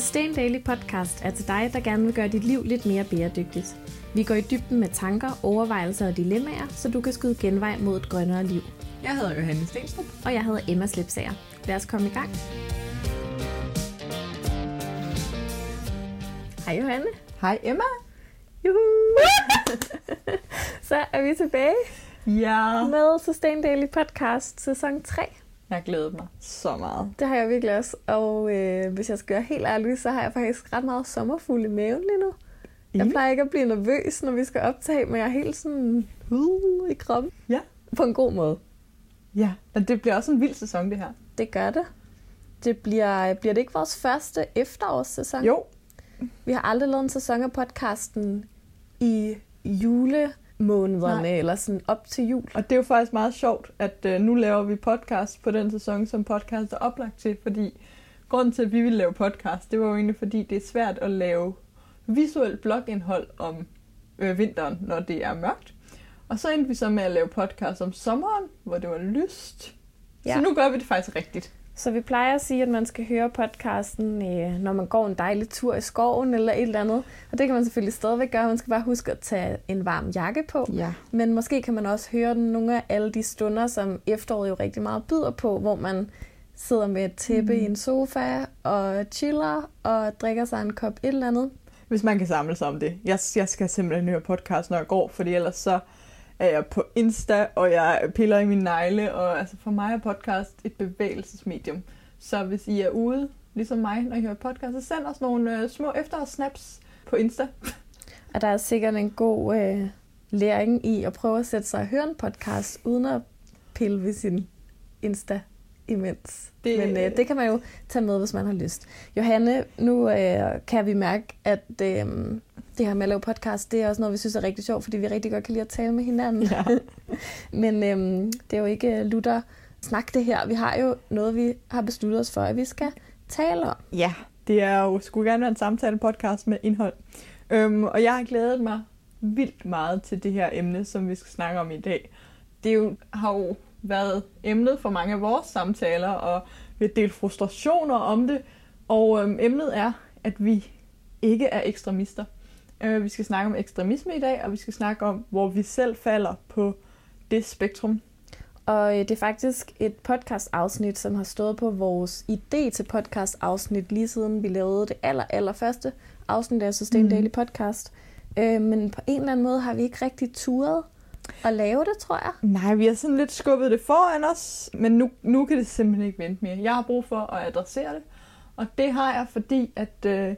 Sustain Daily Podcast er til dig, der gerne vil gøre dit liv lidt mere bæredygtigt. Vi går i dybden med tanker, overvejelser og dilemmaer, så du kan skyde genvej mod et grønnere liv. Jeg hedder Johanne Stenstrup. Og jeg hedder Emma Slipsager. Lad os komme i gang. Hej Johanne. Hej Emma. Juhu! så er vi tilbage Ja. med Sustain Daily Podcast sæson 3. Jeg glæder mig så meget. Det har jeg virkelig også, og øh, hvis jeg skal være helt ærlig, så har jeg faktisk ret meget sommerfugl i maven lige nu. Jeg I? plejer ikke at blive nervøs, når vi skal optage, men jeg er helt sådan uh, i kroppen. Ja. På en god måde. Ja, og det bliver også en vild sæson, det her. Det gør det. Det bliver, bliver det ikke vores første efterårssæson? Jo. Vi har aldrig lavet en sæson af podcasten i julemånederne, Nej. eller sådan op til jul. Og det er jo faktisk meget sjovt, at øh, nu laver vi podcast på den sæson, som podcast er oplagt til, fordi grunden til, at vi ville lave podcast, det var jo egentlig, fordi det er svært at lave visuelt blogindhold om øh, vinteren, når det er mørkt. Og så endte vi så med at lave podcast om sommeren, hvor det var lyst. Ja. Så nu gør vi det faktisk rigtigt. Så vi plejer at sige, at man skal høre podcasten, øh, når man går en dejlig tur i skoven eller et eller andet. Og det kan man selvfølgelig stadigvæk gøre. Man skal bare huske at tage en varm jakke på. Ja. Men måske kan man også høre den nogle af alle de stunder, som efteråret jo rigtig meget byder på, hvor man sidder med et tæppe mm. i en sofa og chiller og drikker sig en kop et eller andet. Hvis man kan samle sig om det. Jeg, jeg skal simpelthen høre podcast, når jeg går, fordi ellers så er jeg på Insta, og jeg piller i mine negle, og altså for mig er podcast et bevægelsesmedium. Så hvis I er ude, ligesom mig, når I hører podcast, så send os nogle øh, små efterårssnaps på Insta. Og der er sikkert en god øh, læring i at prøve at sætte sig og høre en podcast, uden at pille ved sin Insta imens. Det... Men øh, det kan man jo tage med, hvis man har lyst. Johanne, nu øh, kan vi mærke, at øh, det her med at lave podcast, det er også noget, vi synes er rigtig sjovt, fordi vi rigtig godt kan lide at tale med hinanden. Ja. Men øh, det er jo ikke øh, lutter snak det her. Vi har jo noget, vi har besluttet os for, at vi skal tale om. ja, det er jo skulle gerne være en samtale podcast med indhold. Øhm, og jeg har glædet mig vildt meget til det her emne, som vi skal snakke om i dag. Det jo, har jo været emnet for mange af vores samtaler, og vi har delt frustrationer om det. Og øhm, emnet er, at vi ikke er ekstremister. Øh, vi skal snakke om ekstremisme i dag, og vi skal snakke om, hvor vi selv falder på det spektrum. Og øh, det er faktisk et podcast-afsnit, som har stået på vores idé til podcast-afsnit, lige siden vi lavede det aller, aller første afsnit af Sustain Mhm. mm. Daily Podcast. Øh, men på en eller anden måde har vi ikke rigtig turet at lave det, tror jeg. Nej, vi har sådan lidt skubbet det foran os, men nu, nu kan det simpelthen ikke vente mere. Jeg har brug for at adressere det, og det har jeg, fordi at øh,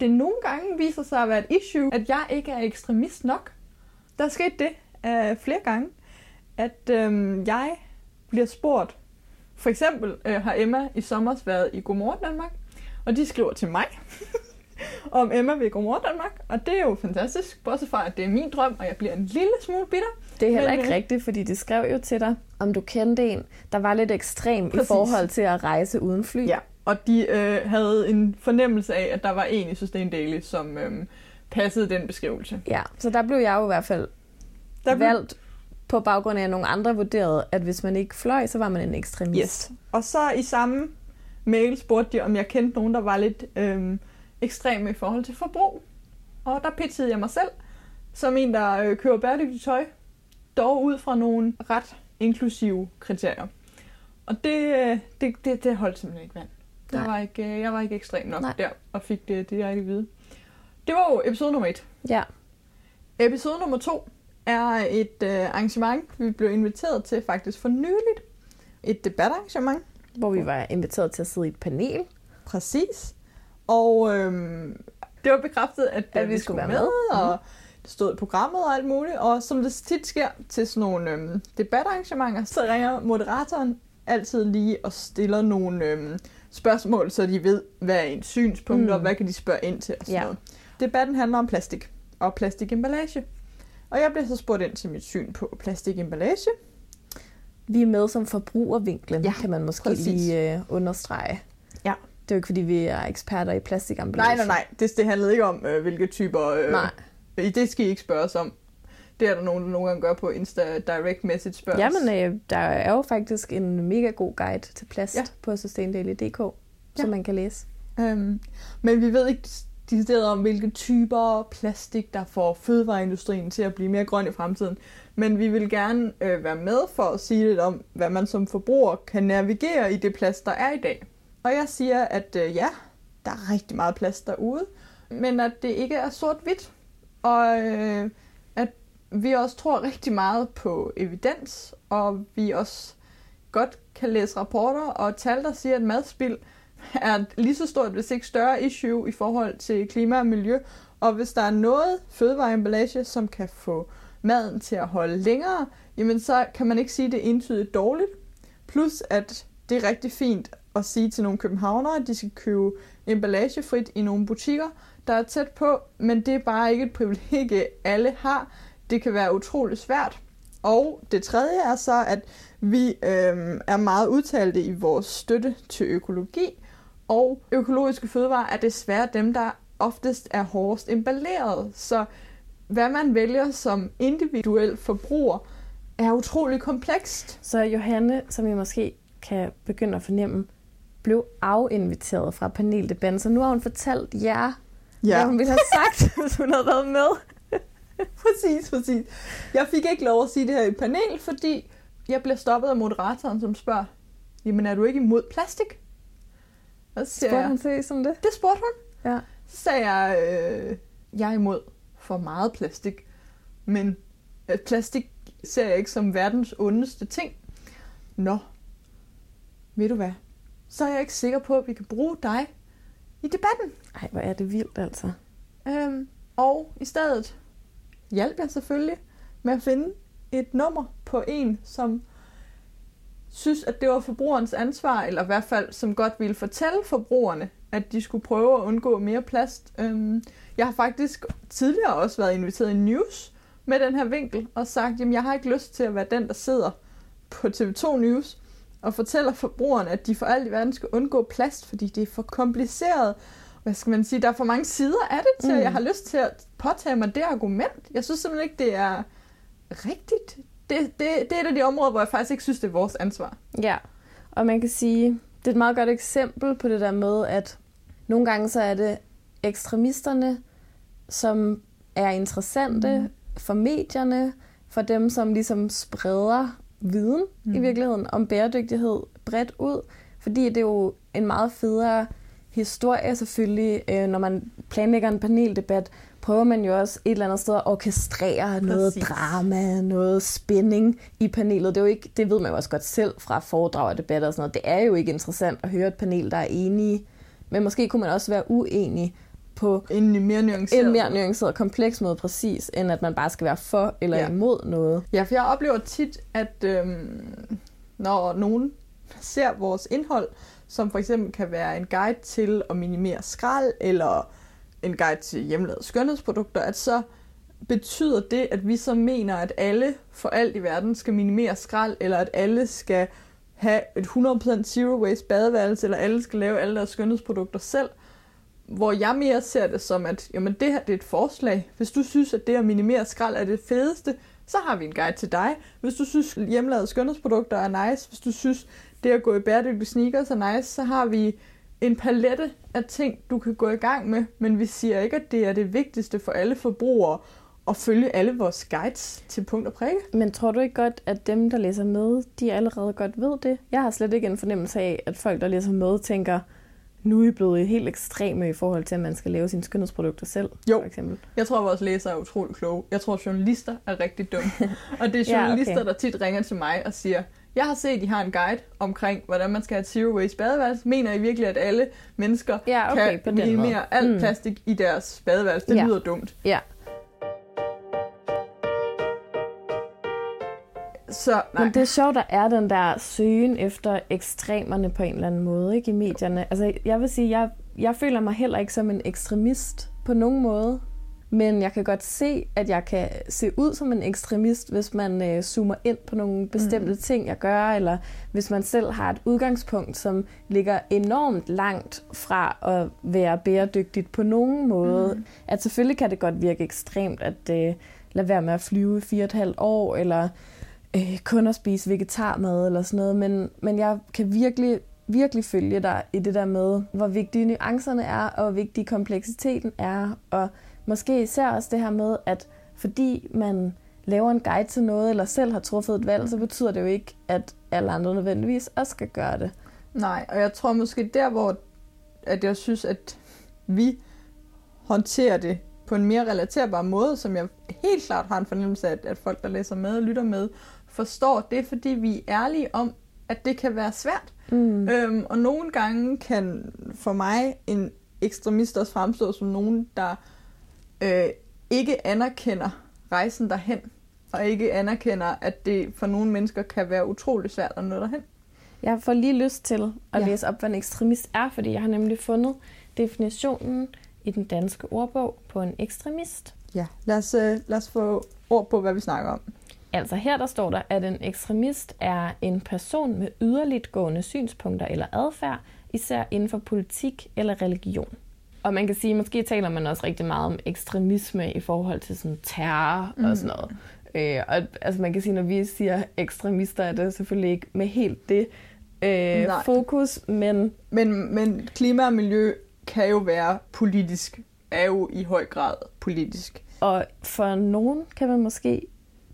det nogle gange viser sig at være et issue, at jeg ikke er ekstremist nok. Der er sket det øh, flere gange, at øh, jeg bliver spurgt. For eksempel øh, har Emma i sommer været i Godmorgen Danmark, og de skriver til mig, om Emma vil i Godmorgen Danmark, og det er jo fantastisk, bortset fra, at det er min drøm, og jeg bliver en lille smule bitter. Det er heller Men, ikke øh, rigtigt, fordi de skrev jo til dig, om du kendte en, der var lidt ekstrem. Præcis. i forhold til at rejse uden fly. Ja, og de øh, havde en fornemmelse af, at der var en i Sustain Daily, som øh, passede den beskrivelse. ja. Så der blev jeg jo i hvert fald Der blev- valgt på baggrund af, at nogle andre vurderede, at hvis man ikke fløj, så var man en ekstremist. Yes. Og så i samme mail spurgte de, om jeg kendte nogen, der var lidt øh, ekstreme i forhold til forbrug. Og der pitchede jeg mig selv, som en, der øh, køber bæredygtigt tøj, dog ud fra nogle ret inklusive kriterier. Og det, øh, det, det, det holdt simpelthen ikke vand. Der Nej. var ikke, øh, jeg var ikke ekstrem nok Nej. der, og fik det direkte at vide. Det var jo episode nummer et. Ja. Episode nummer to er et øh, arrangement, vi blev inviteret til faktisk for nyligt. Et debatarrangement, Hvor vi var inviteret til at sidde i et panel. præcis. Og øhm, det var bekræftet, at, At at vi vi skulle være med, med. og det stod i programmet og alt muligt. Og som det tit sker til sådan nogle øhm, debatarrangementer, så ringer moderatoren altid lige og stiller nogle øhm, spørgsmål, så de ved, hvad er ens synspunkter, Mm. og hvad kan de spørge ind til og sådan Ja. noget. Debatten handler om plastik og plastikemballage. Og jeg blev så spurgt ind til mit syn på plastikemballage. Vi er med som forbrugervinklen, Ja, kan man måske præcis. lige øh, understrege. Ja. Det er jo ikke, fordi vi er eksperter i plastikemballage. Nej, nej, nej. Det, det handlede ikke om, øh, hvilke typer... Øh, Nej. Det skal I ikke spørge os om. Det er der nogen, der nogle gange gør på Insta Direct Message spørg. os. Jamen, øh, der er jo faktisk en mega god guide til plast Ja. på sustainddaily.dk, som Ja. man kan læse. Øhm, men vi ved ikke decideret om, hvilke typer plastik, der får fødevareindustrien til at blive mere grøn i fremtiden. Men vi vil gerne øh, være med for at sige lidt om, hvad man som forbruger kan navigere i det plast, der er i dag. Og jeg siger, at øh, ja, der er rigtig meget plast derude, men at det ikke er sort-hvidt. Og øh, vi også tror rigtig meget på evidens, og vi også godt kan læse rapporter og tal, der siger, at madspild er lige så stort, hvis ikke større issue i forhold til klima og miljø. Og hvis der er noget fødevareemballage, som kan få maden til at holde længere, jamen så kan man ikke sige, at det er entydigt dårligt. Plus at det er rigtig fint at sige til nogle københavnere, at de skal købe emballagefrit i nogle butikker, der er tæt på, men det er bare ikke et privilegie, alle har. Det kan være utrolig svært. Og det tredje er så, at vi øh, er meget udtalte i vores støtte til økologi, og økologiske fødevarer er desværre dem, der oftest er hårdest emballeret. Så hvad man vælger som individuel forbruger, er utrolig komplekst. Så Johanne, som I måske kan begynde at fornemme, blev afinviteret fra paneldebatten, så nu har hun fortalt jer, ja. hvad hun ville have sagt, hvis hun havde været med. præcis, præcis. Jeg fik ikke lov at sige det her i panel, fordi jeg blev stoppet af moderatoren, som spørger, jamen er du ikke imod plastik? Og så spurgte hun sig som det? Det spurgte hun. Ja. Så sagde jeg, øh, jeg er imod for meget plastik, men øh, plastik ser jeg ikke som verdens ondeste ting. Nå, ved du hvad? Så er jeg ikke sikker på, at vi kan bruge dig i debatten. Ej, hvor er det vildt altså. Øhm, og i stedet hjalp jeg selvfølgelig med at finde et nummer på en, som synes, at det var forbrugerens ansvar, eller i hvert fald som godt ville fortælle forbrugerne, at de skulle prøve at undgå mere plast. Øhm, jeg har faktisk tidligere også været inviteret i news med den her vinkel, og sagt, at jeg har ikke lyst til at være den, der sidder på TV2 News og fortæller forbrugerne, at de for alt i verden skal undgå plast, fordi det er for kompliceret. Hvad skal man sige? Der er for mange sider af det til, mm. at jeg har lyst til at påtage mig det argument. Jeg synes simpelthen ikke, det er rigtigt det, det, det er et af de områder, hvor jeg faktisk ikke synes, det er vores ansvar. Ja, og man kan sige, det er et meget godt eksempel på det der med, at nogle gange så er det ekstremisterne, som er interessante mm. for medierne, for dem, som ligesom spreder viden mm. i virkeligheden om bæredygtighed bredt ud, fordi det er jo en meget federe historie selvfølgelig, øh, når man planlægger en paneldebat, prøver man jo også et eller andet sted at orkestrere Præcis. noget drama, noget spænding i panelet. Det, er jo ikke, det ved man jo også godt selv fra foredrag og debatter og sådan noget. Det er jo ikke interessant at høre et panel, der er enige, men måske kunne man også være uenig på en mere nuanceret, en mere nuanceret kompleks måde præcis, end at man bare skal være for eller ja. imod noget. Ja, for jeg oplever tit, at øhm, når nogen ser vores indhold, som for eksempel kan være en guide til at minimere skrald, eller en guide til hjemmelavede skønhedsprodukter, at så betyder det, at vi så mener, at alle for alt i verden skal minimere skrald, eller at alle skal have et 100% zero waste badeværelse, eller alle skal lave alle deres skønhedsprodukter selv. Hvor jeg mere ser det som, at jamen, det her det er et forslag. Hvis du synes, at det at minimere skrald er det fedeste, så har vi en guide til dig. Hvis du synes, at hjemmelavede skønhedsprodukter er nice, hvis du synes, det at gå i bæredygtige sneakers er nice, så har vi en palette af ting, du kan gå i gang med, men vi siger ikke, at det er det vigtigste for alle forbrugere at følge alle vores guides til punkt og prikke. Men tror du ikke godt, at dem, der læser med, de allerede godt ved det? Jeg har slet ikke en fornemmelse af, at folk, der læser med, tænker, nu er I blevet helt ekstreme i forhold til, at man skal lave sine skønhedsprodukter selv, jo. for eksempel. Jeg tror, at vores læsere er utrolig kloge. Jeg tror, at journalister er rigtig dumme. og det er journalister, ja, okay. der tit ringer til mig og siger, jeg har set, at I har en guide omkring, hvordan man skal have et zero waste badeværelse. Mener I virkelig, at alle mennesker ja, okay, kan minimere alt mm. plastik i deres badeværelse? Det ja. lyder dumt. Ja. Så, nej. Men det er sjovt, der er den der søgen efter ekstremerne på en eller anden måde ikke i medierne. Altså, jeg vil sige, jeg, jeg føler mig heller ikke som en ekstremist på nogen måde. Men jeg kan godt se, at jeg kan se ud som en ekstremist, hvis man øh, zoomer ind på nogle bestemte mm. ting, jeg gør, eller hvis man selv har et udgangspunkt, som ligger enormt langt fra at være bæredygtigt på nogen måde. Mm. At selvfølgelig kan det godt virke ekstremt at øh, lade være med at flyve i fire og et halvt år, eller øh, kun at spise vegetarmad eller sådan noget, men, men jeg kan virkelig virkelig følge dig i det der med, hvor vigtige nuancerne er, og hvor vigtig kompleksiteten er, og måske især også det her med, at fordi man laver en guide til noget, eller selv har truffet et valg, så betyder det jo ikke, at alle andre nødvendigvis også skal gøre det. Nej, og jeg tror måske der, hvor at jeg synes, at vi håndterer det på en mere relaterbar måde, som jeg helt klart har en fornemmelse af, at, folk, der læser med og lytter med, forstår. Det fordi vi er ærlige om, at det kan være svært. Mm. Øhm, og nogle gange kan for mig en ekstremist også fremstå som nogen, der øh, ikke anerkender rejsen derhen, og ikke anerkender, at det for nogle mennesker kan være utrolig svært at nå derhen. Jeg får lige lyst til at ja. læse op, hvad en ekstremist er, fordi jeg har nemlig fundet definitionen i den danske ordbog på en ekstremist. Ja, lad os, øh, lad os få ord på, hvad vi snakker om. Altså her der står der, at en ekstremist er en person med yderligt gående synspunkter eller adfærd, især inden for politik eller religion. Og man kan sige, måske taler man også rigtig meget om ekstremisme i forhold til sådan terror mm. og sådan noget. Øh, og altså man kan sige, når vi siger ekstremister, er det selvfølgelig ikke med helt det øh, fokus, men... men... Men klima og miljø kan jo være politisk, er jo i høj grad politisk. Og for nogen kan man måske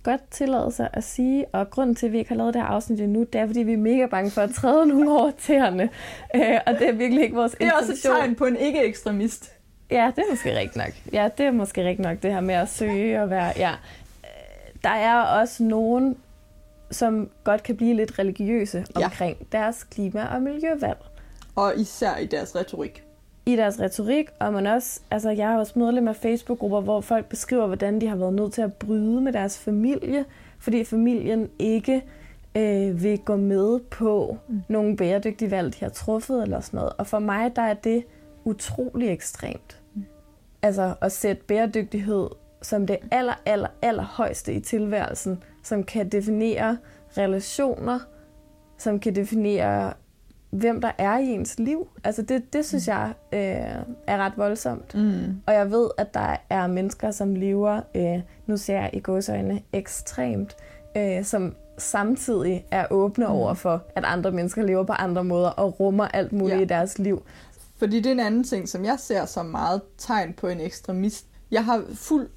godt tillade sig at sige, og grunden til, at vi ikke har lavet det her afsnit endnu, det er, fordi vi er mega bange for at træde nogle over tæerne. Øh, og det er virkelig ikke vores Det er også et tegn på en ikke-ekstremist. Ja, det er måske rigtigt nok. Ja, det er måske rigtigt nok, det her med at søge og være... Ja. Der er også nogen, som godt kan blive lidt religiøse omkring ja. deres klima- og miljøvalg. Og især i deres retorik i deres retorik, og man også, altså jeg har også medlem af Facebook-grupper, hvor folk beskriver, hvordan de har været nødt til at bryde med deres familie, fordi familien ikke øh, vil gå med på mm. nogle bæredygtige valg, de har truffet eller sådan noget. Og for mig, der er det utrolig ekstremt. Mm. Altså at sætte bæredygtighed som det aller, aller, aller højeste i tilværelsen, som kan definere relationer, som kan definere hvem der er i ens liv. Altså det, det synes jeg øh, er ret voldsomt. Mm. Og jeg ved, at der er mennesker, som lever, øh, nu ser jeg i godsøjne, ekstremt, øh, som samtidig er åbne mm. over for, at andre mennesker lever på andre måder og rummer alt muligt ja. i deres liv. Fordi det er en anden ting, som jeg ser som meget tegn på en ekstremist. Jeg har fuld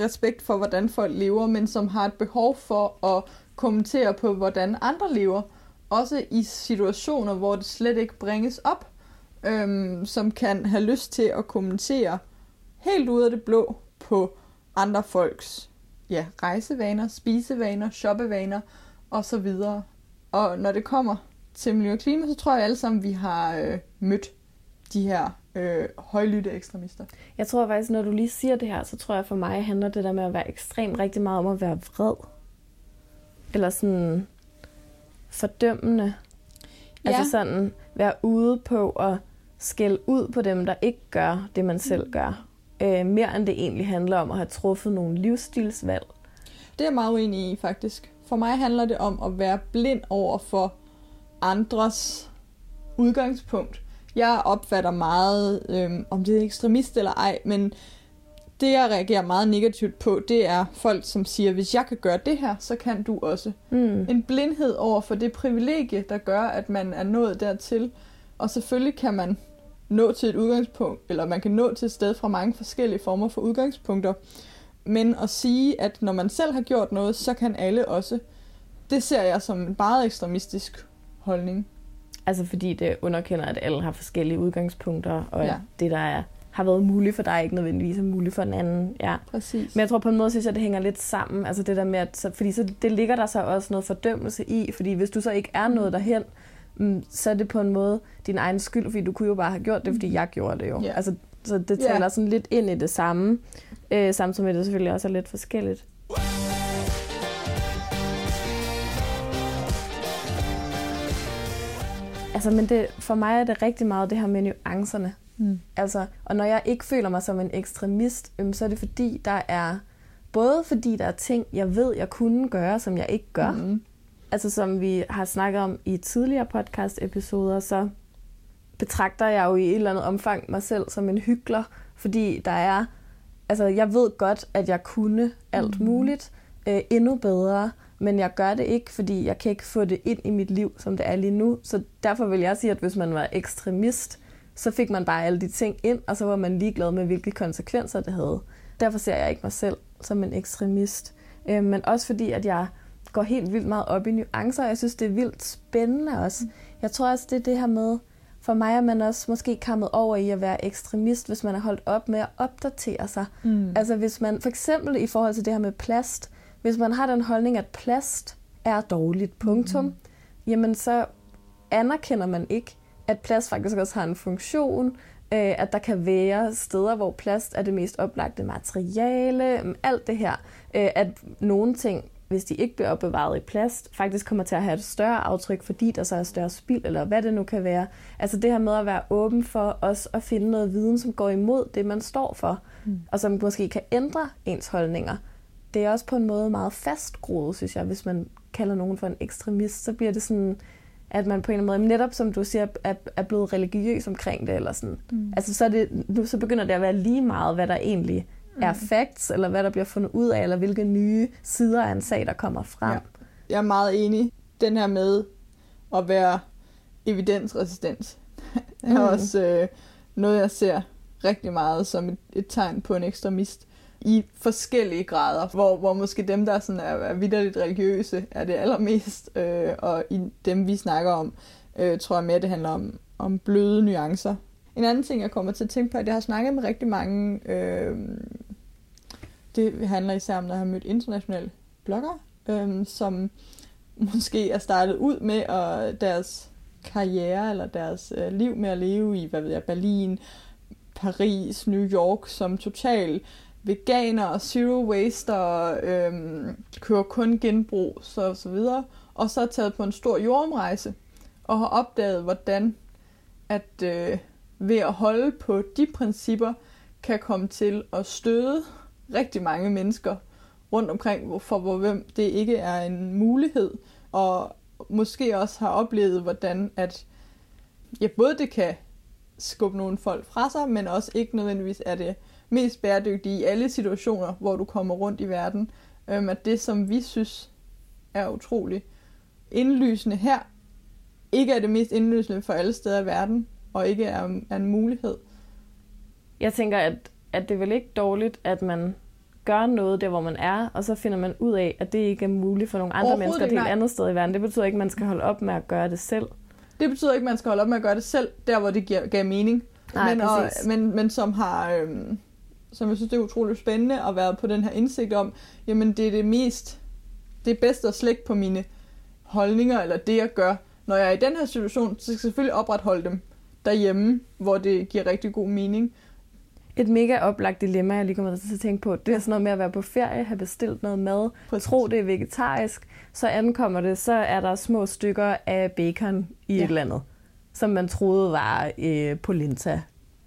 respekt for, hvordan folk lever, men som har et behov for at kommentere på, hvordan andre lever også i situationer, hvor det slet ikke bringes op, øhm, som kan have lyst til at kommentere helt ud af det blå på andre folks ja, rejsevaner, spisevaner, shoppevaner osv. Og når det kommer til miljø og klima, så tror jeg alle sammen, vi har øh, mødt de her øh, højlytte ekstremister. Jeg tror faktisk, når du lige siger det her, så tror jeg for mig handler det der med at være ekstrem rigtig meget om at være vred. Eller sådan fordømmende. Ja. Altså sådan være ude på at skælde ud på dem, der ikke gør det, man selv mm. gør. Øh, mere end det egentlig handler om at have truffet nogle livsstilsvalg. Det er jeg meget uenig i, faktisk. For mig handler det om at være blind over for andres udgangspunkt. Jeg opfatter meget, øh, om det er ekstremist eller ej, men det, jeg reagerer meget negativt på, det er folk, som siger, hvis jeg kan gøre det her, så kan du også. Mm. En blindhed over for det privilegie, der gør, at man er nået dertil. Og selvfølgelig kan man nå til et udgangspunkt, eller man kan nå til et sted fra mange forskellige former for udgangspunkter. Men at sige, at når man selv har gjort noget, så kan alle også, det ser jeg som en meget ekstremistisk holdning. Altså fordi det underkender, at alle har forskellige udgangspunkter, og ja. det der er har været muligt for dig, ikke nødvendigvis er muligt for en anden. Ja. Præcis. Men jeg tror på en måde, synes jeg, det hænger lidt sammen. Altså det der med, at, så, fordi så, det ligger der så også noget fordømmelse i, fordi hvis du så ikke er noget derhen, mm, så er det på en måde din egen skyld, fordi du kunne jo bare have gjort det, fordi jeg gjorde det jo. Yeah. Altså, så det taler yeah. sådan lidt ind i det samme, øh, samtidig med det selvfølgelig også er lidt forskelligt. Altså, men det, for mig er det rigtig meget det her med nuancerne. Mm. Altså, og når jeg ikke føler mig som en ekstremist, øhm, så er det fordi, der er både fordi der er ting, jeg ved, jeg kunne gøre, som jeg ikke gør. Mm. Altså som vi har snakket om i tidligere podcast-episoder, så betragter jeg jo i et eller andet omfang mig selv som en hyggelig, fordi der er, altså jeg ved godt, at jeg kunne alt mm. muligt, øh, endnu bedre, Men jeg gør det ikke, fordi jeg kan ikke få det ind i mit liv, som det er lige nu. Så derfor vil jeg sige, at hvis man var ekstremist, så fik man bare alle de ting ind, og så var man ligeglad med, hvilke konsekvenser det havde. Derfor ser jeg ikke mig selv som en ekstremist. Øh, men også fordi, at jeg går helt vildt meget op i nuancer, og jeg synes, det er vildt spændende også. Mm. Jeg tror også, det er det her med, for mig er man også måske kommet over i at være ekstremist, hvis man har holdt op med at opdatere sig. Mm. Altså hvis man, for eksempel i forhold til det her med plast, hvis man har den holdning, at plast er dårligt, punktum, mm. jamen så anerkender man ikke, at plast faktisk også har en funktion, øh, at der kan være steder, hvor plast er det mest oplagte materiale, alt det her, øh, at nogle ting hvis de ikke bliver opbevaret i plast, faktisk kommer til at have et større aftryk, fordi der så er større spild, eller hvad det nu kan være. Altså det her med at være åben for os at finde noget viden, som går imod det, man står for, mm. og som måske kan ændre ens holdninger. Det er også på en måde meget fastgroet, synes jeg, hvis man kalder nogen for en ekstremist, så bliver det sådan, at man på en eller anden måde, netop som du siger, er, er blevet religiøs omkring det, eller sådan. Mm. Altså så, er det, nu, så begynder det at være lige meget, hvad der egentlig mm. er facts, eller hvad der bliver fundet ud af, eller hvilke nye sider af en sag, der kommer frem. Ja. Jeg er meget enig. Den her med at være evidensresistent er mm. også øh, noget, jeg ser rigtig meget som et, et tegn på en ekstremist i forskellige grader, hvor, hvor måske dem, der sådan er, er vidderligt religiøse, er det allermest, øh, og i dem, vi snakker om, øh, tror jeg mere, det handler om, om bløde nuancer. En anden ting, jeg kommer til at tænke på, er, at jeg har snakket med rigtig mange øh, det handler især om, når jeg har mødt internationale bloggere, øh, som måske er startet ud med at deres karriere eller deres øh, liv med at leve i, hvad ved jeg, Berlin, Paris, New York som totalt veganer og zero waste og øhm, kører kun genbrug så, og så videre. Og så er taget på en stor jordomrejse og har opdaget, hvordan at øh, ved at holde på de principper, kan komme til at støde rigtig mange mennesker rundt omkring, for hvor hvem det ikke er en mulighed, og måske også har oplevet, hvordan at ja, både det kan skubbe nogle folk fra sig, men også ikke nødvendigvis er det mest bæredygtige i alle situationer, hvor du kommer rundt i verden. Øhm, at det, som vi synes er utroligt indlysende her, ikke er det mest indlysende for alle steder i verden, og ikke er, er en mulighed. Jeg tænker, at at det er vel ikke dårligt, at man gør noget der, hvor man er, og så finder man ud af, at det ikke er muligt for nogle andre mennesker et helt andet sted i verden. Det betyder ikke, at man skal holde op med at gøre det selv. Det betyder ikke, at man skal holde op med at gøre det selv, der hvor det giver, giver mening. Nej, men, og, men, men som har, øhm, som jeg synes, det er utroligt spændende at være på den her indsigt om, jamen det er det mest, det er bedst at slække på mine holdninger, eller det jeg gør. Når jeg er i den her situation, så skal jeg selvfølgelig opretholde dem derhjemme, hvor det giver rigtig god mening et mega oplagt dilemma, jeg lige kommer til at tænke på. Det er sådan noget med at være på ferie, have bestilt noget mad, Præcis. tro det er vegetarisk, så ankommer det, så er der små stykker af bacon i ja. et eller andet, som man troede var øh, polenta,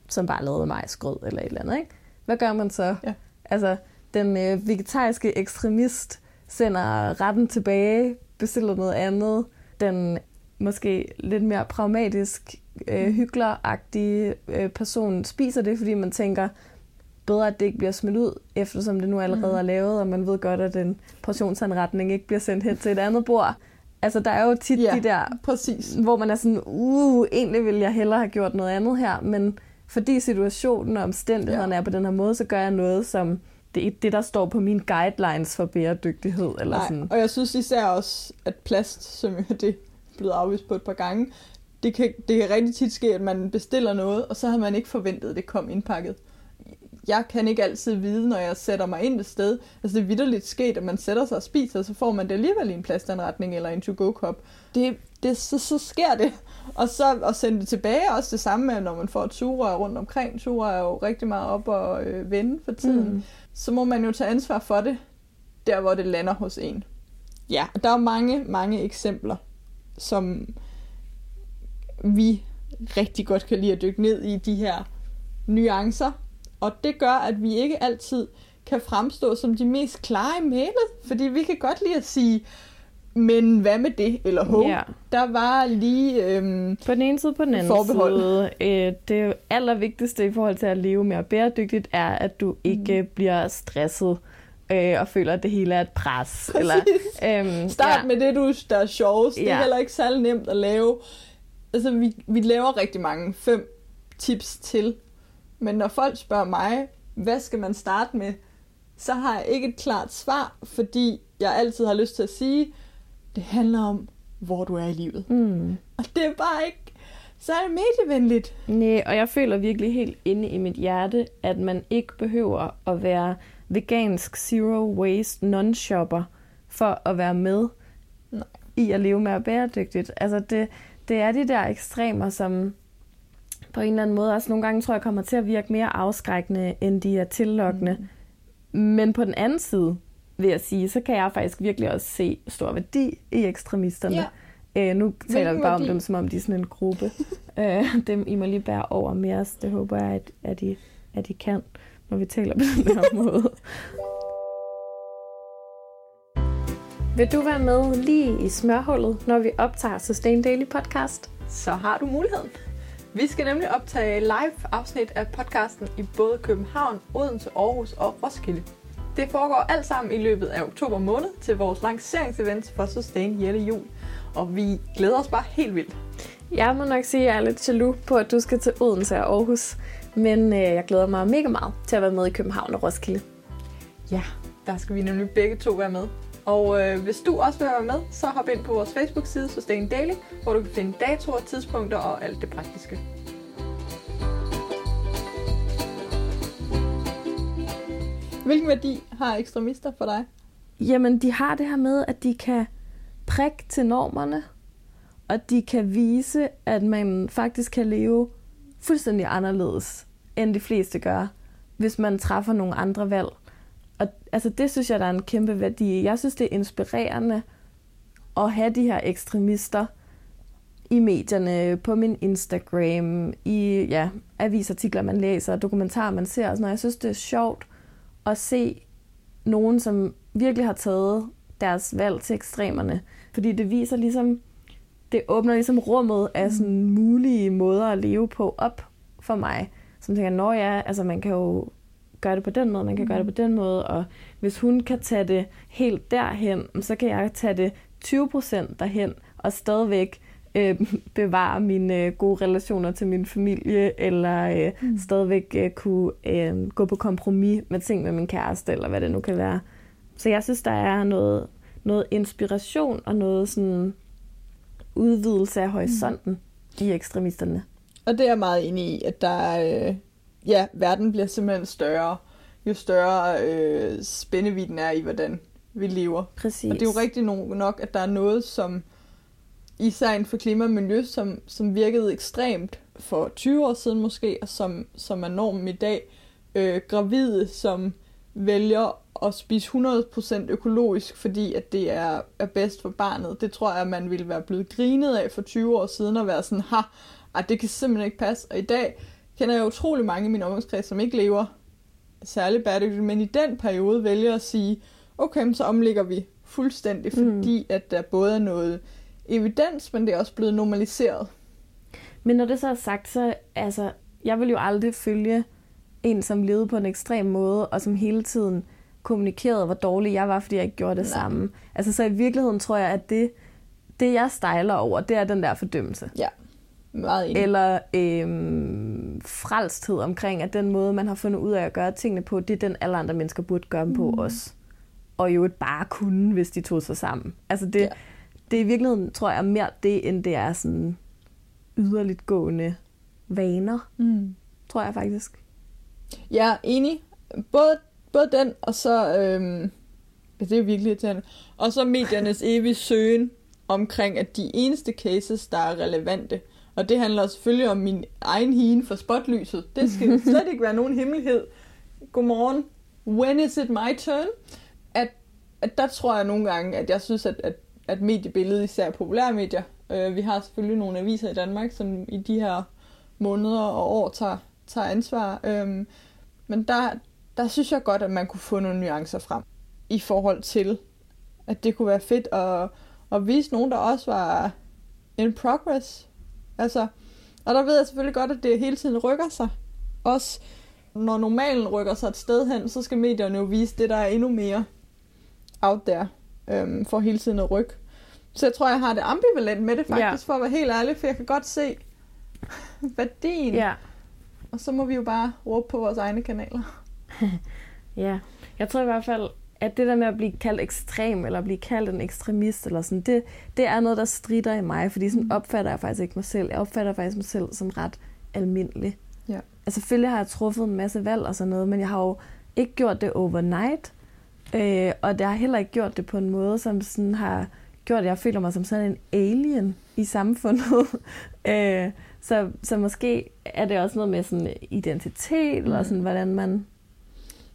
som bare lavede majsgrød eller et eller andet. Ikke? Hvad gør man så? Ja. Altså, den øh, vegetariske ekstremist sender retten tilbage, bestiller noget andet. Den måske lidt mere pragmatisk øh, mm. hyggeleragtige øh, person spiser det, fordi man tænker, bedre at det ikke bliver smidt ud, eftersom det nu allerede mm. er lavet, og man ved godt, at den portionsanretning ikke bliver sendt hen til et andet bord. Altså, der er jo tit ja, de der, præcis. hvor man er sådan, uh, egentlig ville jeg hellere have gjort noget andet her, men fordi situationen og omstændighederne ja. er på den her måde, så gør jeg noget, som det er det, der står på mine guidelines for bæredygtighed. Eller Nej, sådan. og jeg synes især også, at plast, som jo det er blevet afvist på et par gange, det kan, det kan rigtig tit ske, at man bestiller noget, og så har man ikke forventet, at det kom indpakket. Jeg kan ikke altid vide, når jeg sætter mig ind et sted. Altså det er vidderligt sket, at man sætter sig og spiser, og så får man det alligevel i en plastanretning eller en to-go-kop. Det, det, så, så sker det. Og så at sende det tilbage, også det samme med, når man får sugerør rundt omkring. Sugerør er jo rigtig meget op og øh, vende for tiden. Mm. Så må man jo tage ansvar for det, der hvor det lander hos en. Ja, der er mange, mange eksempler, som vi rigtig godt kan lide at dykke ned i de her nuancer. Og det gør, at vi ikke altid kan fremstå som de mest klare i mailet, fordi vi kan godt lide at sige, men hvad med det? Eller ho, ja. der var lige øhm, På den ene side, på den anden forbehold. side. Øh, det allervigtigste i forhold til at leve mere bæredygtigt, er, at du ikke mm. bliver stresset øh, og føler, at det hele er et pres. Eller, øhm, Start ja. med det, du der er sjovest. Det er Ja. heller ikke særlig nemt at lave. Altså, vi, vi laver rigtig mange fem tips til. Men når folk spørger mig, hvad skal man starte med, så har jeg ikke et klart svar, fordi jeg altid har lyst til at sige, det handler om, hvor du er i livet. Mm. Og det er bare ikke så er det medievenligt. Nej, og jeg føler virkelig helt inde i mit hjerte, at man ikke behøver at være vegansk zero waste non-shopper for at være med Nej. i at leve mere bæredygtigt. Altså det, det er de der ekstremer, som på en eller anden måde også nogle gange tror jeg kommer til at virke mere afskrækkende, end de er tillokkende. Mm. Men på den anden side, vil jeg sige, så kan jeg faktisk virkelig også se stor værdi i ekstremisterne. Ja. Øh, nu taler vi Hvilken bare om værdi? dem, som om de er sådan en gruppe. øh, dem I må lige bære over med os. Det håber jeg, at, at, I, at I kan, når vi taler på den her måde. Vil du være med lige i smørhullet, når vi optager Sustain Daily Podcast? Så har du muligheden. Vi skal nemlig optage live afsnit af podcasten i både København, Odense, Aarhus og Roskilde. Det foregår alt sammen i løbet af oktober måned til vores lanceringsevent for Sustain Jette Jul. Og vi glæder os bare helt vildt. Jeg må nok sige, at jeg er lidt jaloux på, at du skal til Odense og Aarhus. Men øh, jeg glæder mig mega meget til at være med i København og Roskilde. Ja, der skal vi nemlig begge to være med. Og øh, hvis du også vil være med, så hop ind på vores Facebook-side Sustain Daily, hvor du kan finde datoer, tidspunkter og alt det praktiske. Hvilken værdi har ekstremister for dig? Jamen, de har det her med, at de kan prikke til normerne, og de kan vise, at man faktisk kan leve fuldstændig anderledes, end de fleste gør, hvis man træffer nogle andre valg. Og altså, det synes jeg, der er en kæmpe værdi. Jeg synes, det er inspirerende at have de her ekstremister i medierne, på min Instagram, i ja, avisartikler, man læser, dokumentarer, man ser. Og sådan noget. Jeg synes, det er sjovt at se nogen, som virkelig har taget deres valg til ekstremerne. Fordi det viser ligesom, det åbner ligesom rummet af sådan mulige måder at leve på op for mig. Som tænker, når ja, altså man kan jo gøre det på den måde, man kan gøre det på den måde, og hvis hun kan tage det helt derhen, så kan jeg tage det 20% derhen, og stadigvæk øh, bevare mine øh, gode relationer til min familie, eller øh, mm. stadigvæk øh, kunne øh, gå på kompromis med ting med min kæreste, eller hvad det nu kan være. Så jeg synes, der er noget, noget inspiration og noget sådan udvidelse af horisonten mm. i ekstremisterne. Og det er jeg meget enig i, at der er, øh, ja, verden bliver simpelthen større, jo større øh, spændeviden er i, hvordan vi lever. Præcis. Og det er jo rigtigt no- nok, at der er noget, som især inden for klima og miljø, som, som virkede ekstremt for 20 år siden måske, og som, som er normen i dag. Øh, gravide, som vælger at spise 100% økologisk, fordi at det er, er bedst for barnet. Det tror jeg, man ville være blevet grinet af for 20 år siden, og være sådan, ha, ej, det kan simpelthen ikke passe. Og i dag kender jeg utrolig mange i min omgangskreds, som ikke lever særlig bæredygtigt, men i den periode vælger at sige, okay, så omlægger vi fuldstændig, Mm. fordi at der både er noget evidens, men det er også blevet normaliseret. Men når det så er sagt, så altså, jeg vil jo aldrig følge en, som levede på en ekstrem måde, og som hele tiden kommunikerede, hvor dårlig jeg var, fordi jeg ikke gjorde det Nej. samme. Altså, så i virkeligheden tror jeg, at det, det jeg stejler over, det er den der fordømmelse. Ja, meget enig. Eller øhm, frelsthed omkring, at den måde, man har fundet ud af at gøre tingene på, det er den, alle andre mennesker burde gøre dem på Mm. også. Og jo et bare kunne, hvis de tog sig sammen. Altså det, Ja. Ja. det er i virkeligheden, tror jeg, mere det, end det er sådan yderligt gående vaner, Mm. tror jeg faktisk. Jeg er enig. Både, både den, og så... Øhm, ja, det er virkelig irriterende. Og så mediernes evige søgen omkring, at de eneste cases, der er relevante, og det handler selvfølgelig om min egen hine for spotlyset. Det skal slet ikke være nogen hemmelighed. Godmorgen. When is it my turn? At, at der tror jeg nogle gange, at jeg synes, at, at, at mediebilledet, især populære medier, øh, vi har selvfølgelig nogle aviser i Danmark, som i de her måneder og år tager, tager ansvar. Øh, men der, der synes jeg godt, at man kunne få nogle nuancer frem i forhold til, at det kunne være fedt at, at vise nogen, der også var in progress. Altså, og der ved jeg selvfølgelig godt, at det hele tiden rykker sig. Også når normalen rykker sig et sted hen, så skal medierne jo vise det, der er endnu mere out there, øhm, for hele tiden at rykke. Så jeg tror, jeg har det ambivalent med det faktisk, ja. for at være helt ærlig, for jeg kan godt se værdien. Ja. Og så må vi jo bare råbe på vores egne kanaler. ja. Jeg tror i hvert fald, at det der med at blive kaldt ekstrem, eller blive kaldt en ekstremist, eller sådan, det, det er noget, der strider i mig, fordi sådan opfatter jeg faktisk ikke mig selv. Jeg opfatter faktisk mig selv som ret almindelig. Ja. Altså selvfølgelig har jeg truffet en masse valg og sådan noget, men jeg har jo ikke gjort det overnight, øh, og det har heller ikke gjort det på en måde, som sådan har gjort, at jeg føler mig som sådan en alien i samfundet. øh, så, så måske er det også noget med sådan identitet, mm. eller sådan, hvordan man...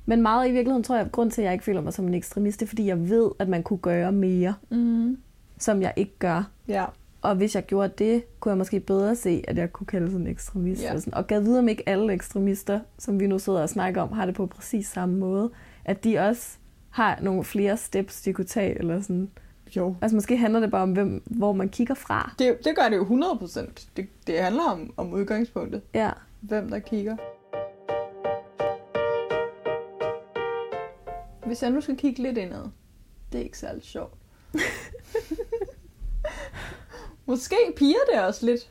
Men meget i virkeligheden tror jeg, at grund til, at jeg ikke føler mig som en ekstremist, det er, fordi jeg ved, at man kunne gøre mere, Mm. som jeg ikke gør. Ja. Og hvis jeg gjorde det, kunne jeg måske bedre se, at jeg kunne kalde sådan en ekstremist. Ja. Og, sådan. og gad vide, om ikke alle ekstremister, som vi nu sidder og snakker om, har det på præcis samme måde. At de også har nogle flere steps, de kunne tage. Eller sådan. Jo. Altså måske handler det bare om, hvem, hvor man kigger fra. Det, det gør det jo 100%. Det, det handler om, om udgangspunktet. Ja. Hvem der kigger. Hvis jeg nu skal kigge lidt indad. Det er ikke særlig sjovt. Måske piger det også lidt.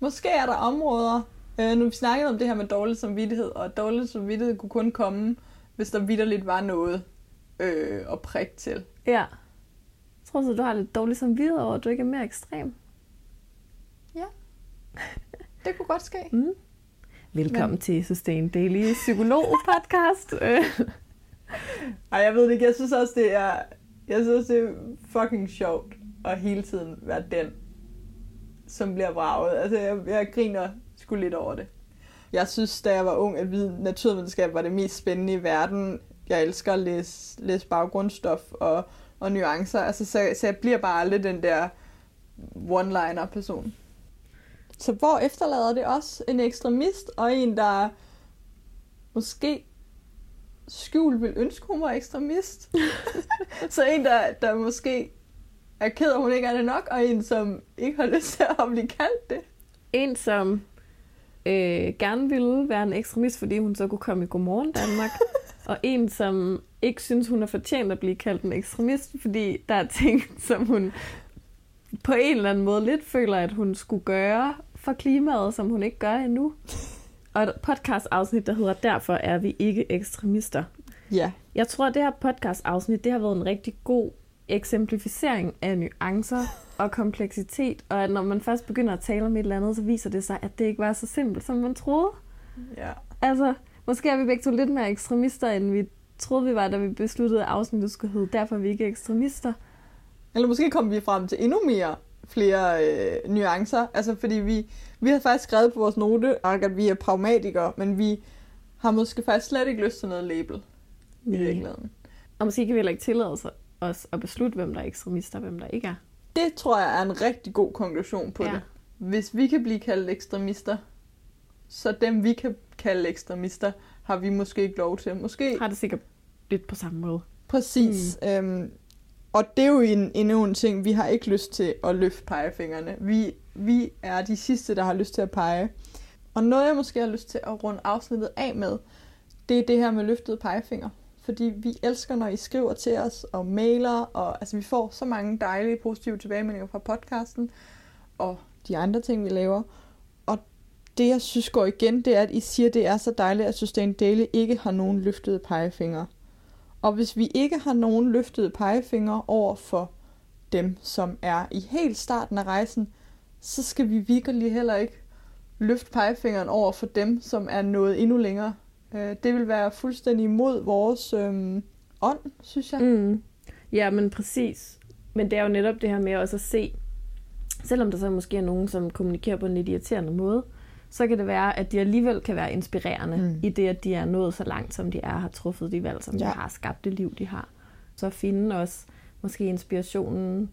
Måske er der områder, øh, nu vi snakkede om det her med dårlig samvittighed, og dårlig samvittighed kunne kun komme, hvis der vidderligt var noget øh, at prikke til. Ja. Jeg tror så, du har lidt dårligt samvittighed over, at du ikke er mere ekstrem. Det kunne godt ske. Mm. Velkommen Men... til Sustain Daily Psykolog-podcast. Øh, Ej, jeg ved det ikke. Jeg synes også, det er, jeg synes, det er fucking sjovt at hele tiden være den, som bliver vraget. Altså, jeg, jeg griner sgu lidt over det. Jeg synes, da jeg var ung, at vide naturvidenskab var det mest spændende i verden. Jeg elsker at læse, læse baggrundsstof og, og nuancer. Altså, så, så jeg bliver bare aldrig den der one-liner-person. Så hvor efterlader det også en ekstremist og en, der måske skjult vil ønske, hun var ekstremist. så en, der, der måske er ked af, at hun ikke er det nok, og en, som ikke har lyst til at blive kaldt det. en, som øh, gerne ville være en ekstremist, fordi hun så kunne komme i Godmorgen Danmark. og en, som ikke synes, hun er fortjent at blive kaldt en ekstremist, fordi der er ting, som hun på en eller anden måde lidt føler, at hun skulle gøre for klimaet, som hun ikke gør endnu. Og et podcast-afsnit, der hedder Derfor er vi ikke ekstremister. Ja. Jeg tror, at det her podcast-afsnit, det har været en rigtig god eksemplificering af nuancer og kompleksitet, og at når man først begynder at tale om et eller andet, så viser det sig, at det ikke var så simpelt, som man troede. ja. Altså, måske er vi begge to lidt mere ekstremister, end vi troede, vi var, da vi besluttede, at afsnittet skulle hedde Derfor er vi ikke ekstremister. Eller måske kommer vi frem til endnu mere flere øh, nuancer. Altså, fordi vi, vi har faktisk skrevet på vores note, at vi er pragmatikere, men vi har måske faktisk slet ikke lyst til noget label i virkeligheden. Og måske kan vi heller ikke tillade os- at beslutte, hvem der er ekstremister og hvem der ikke er. Det tror jeg er en rigtig god konklusion på ja. det. Hvis vi kan blive kaldt ekstremister, så dem vi kan kalde ekstremister, har vi måske ikke lov til. Måske Har det sikkert lidt på samme måde. præcis. Mm. Øhm, og det er jo en, endnu en ting, vi har ikke lyst til at løfte pegefingrene. Vi, vi er de sidste, der har lyst til at pege. Og noget, jeg måske har lyst til at runde afsnittet af med, det er det her med løftede pegefinger. Fordi vi elsker, når I skriver til os og mailer, og altså, vi får så mange dejlige, positive tilbagemeldinger fra podcasten, og de andre ting, vi laver. Det, jeg synes går igen, det er, at I siger, det er så dejligt, at Sustain Daily ikke har nogen løftede pegefingre. Og hvis vi ikke har nogen løftede pegefingre over for dem, som er i helt starten af rejsen, så skal vi virkelig heller ikke løfte pegefingeren over for dem, som er nået endnu længere. Øh, det vil være fuldstændig imod vores øhm, ånd, synes jeg. Mm. Ja, men præcis. Men det er jo netop det her med også at se, selvom der så måske er nogen, som kommunikerer på en lidt irriterende måde, så kan det være, at de alligevel kan være inspirerende mm. I det, at de er nået så langt, som de er, har truffet de valg, som ja. De har, skabt det liv, de har. Så finde også måske inspirationen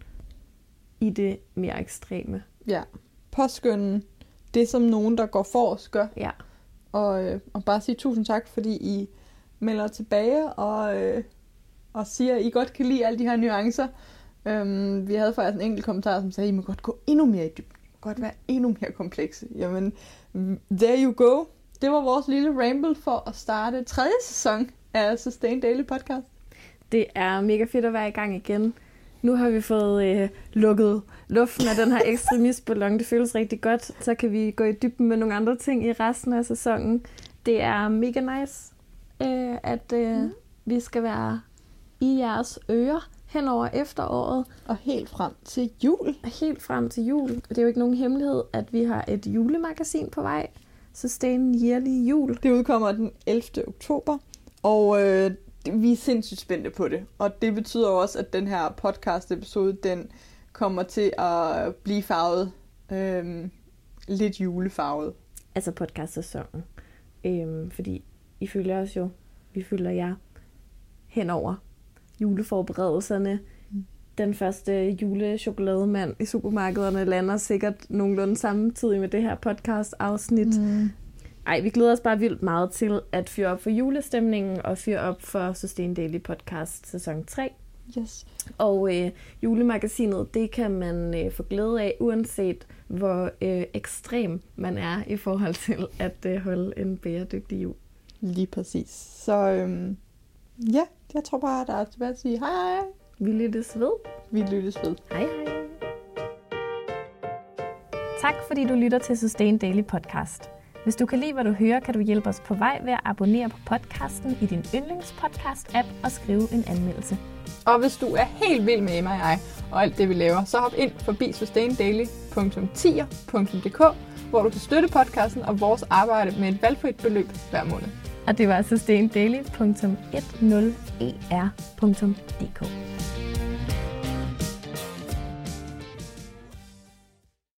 i det mere ekstreme. Ja. Påskynde det, som nogen, der går forrest, gør. Ja. Og, øh, og bare sige tusind tak, fordi I melder tilbage og, øh, og siger, at I godt kan lide alle de her nuancer. Øhm, vi havde faktisk en enkelt kommentar, som sagde, at I må godt gå endnu mere i dybden. Godt være endnu mere komplekse. Jamen, there you go. det var vores lille ramble for at starte tredje sæson af Sustain Daily Podcast. Det er mega fedt at være i gang igen. Nu har vi fået øh, lukket luften af den her ekstremistballon. Det føles rigtig godt. Så kan vi gå i dybden med nogle andre ting i resten af sæsonen. Det er mega nice, øh, at øh, mm. vi skal være i jeres ører hen over efteråret. Og helt frem til jul. Helt frem til jul. Det er jo ikke nogen hemmelighed, at vi har et julemagasin på vej. Sustain Yearly Jul. Det udkommer den 11. oktober, og øh, vi er sindssygt spændte på det. Og det betyder også, at den her podcast-episode, den kommer til at blive farvet øh, lidt julefarvet. Altså podcast-sæsonen. Øhm, fordi I følger os jo, vi følger jer henover juleforberedelserne. Den første julechokolademand i supermarkederne lander sikkert nogenlunde samtidig med det her podcast-afsnit. Mm. Ej, vi glæder os bare vildt meget til at fyre op for julestemningen og fyre op for Sustain Daily Podcast sæson 3. Yes. Og øh, julemagasinet, det kan man øh, få glæde af, uanset hvor øh, ekstrem man er i forhold til at øh, holde en bæredygtig jul. Lige præcis. Så øhm, ja, jeg tror bare, der er tilbage at sige hej hej. Vi lyttes ved. Vi lyttes ved. Hej hej. Tak fordi du lytter til Sustain Daily Podcast. Hvis du kan lide, hvad du hører, kan du hjælpe os på vej ved at abonnere på podcasten i din yndlingspodcast-app og skrive en anmeldelse. Og hvis du er helt vild med Emma og jeg og alt det, vi laver, så hop ind forbi sustaindaily.tier.dk, hvor du kan støtte podcasten og vores arbejde med et valgfrit beløb hver måned. Og det var altså sustaindaily.10er.dk.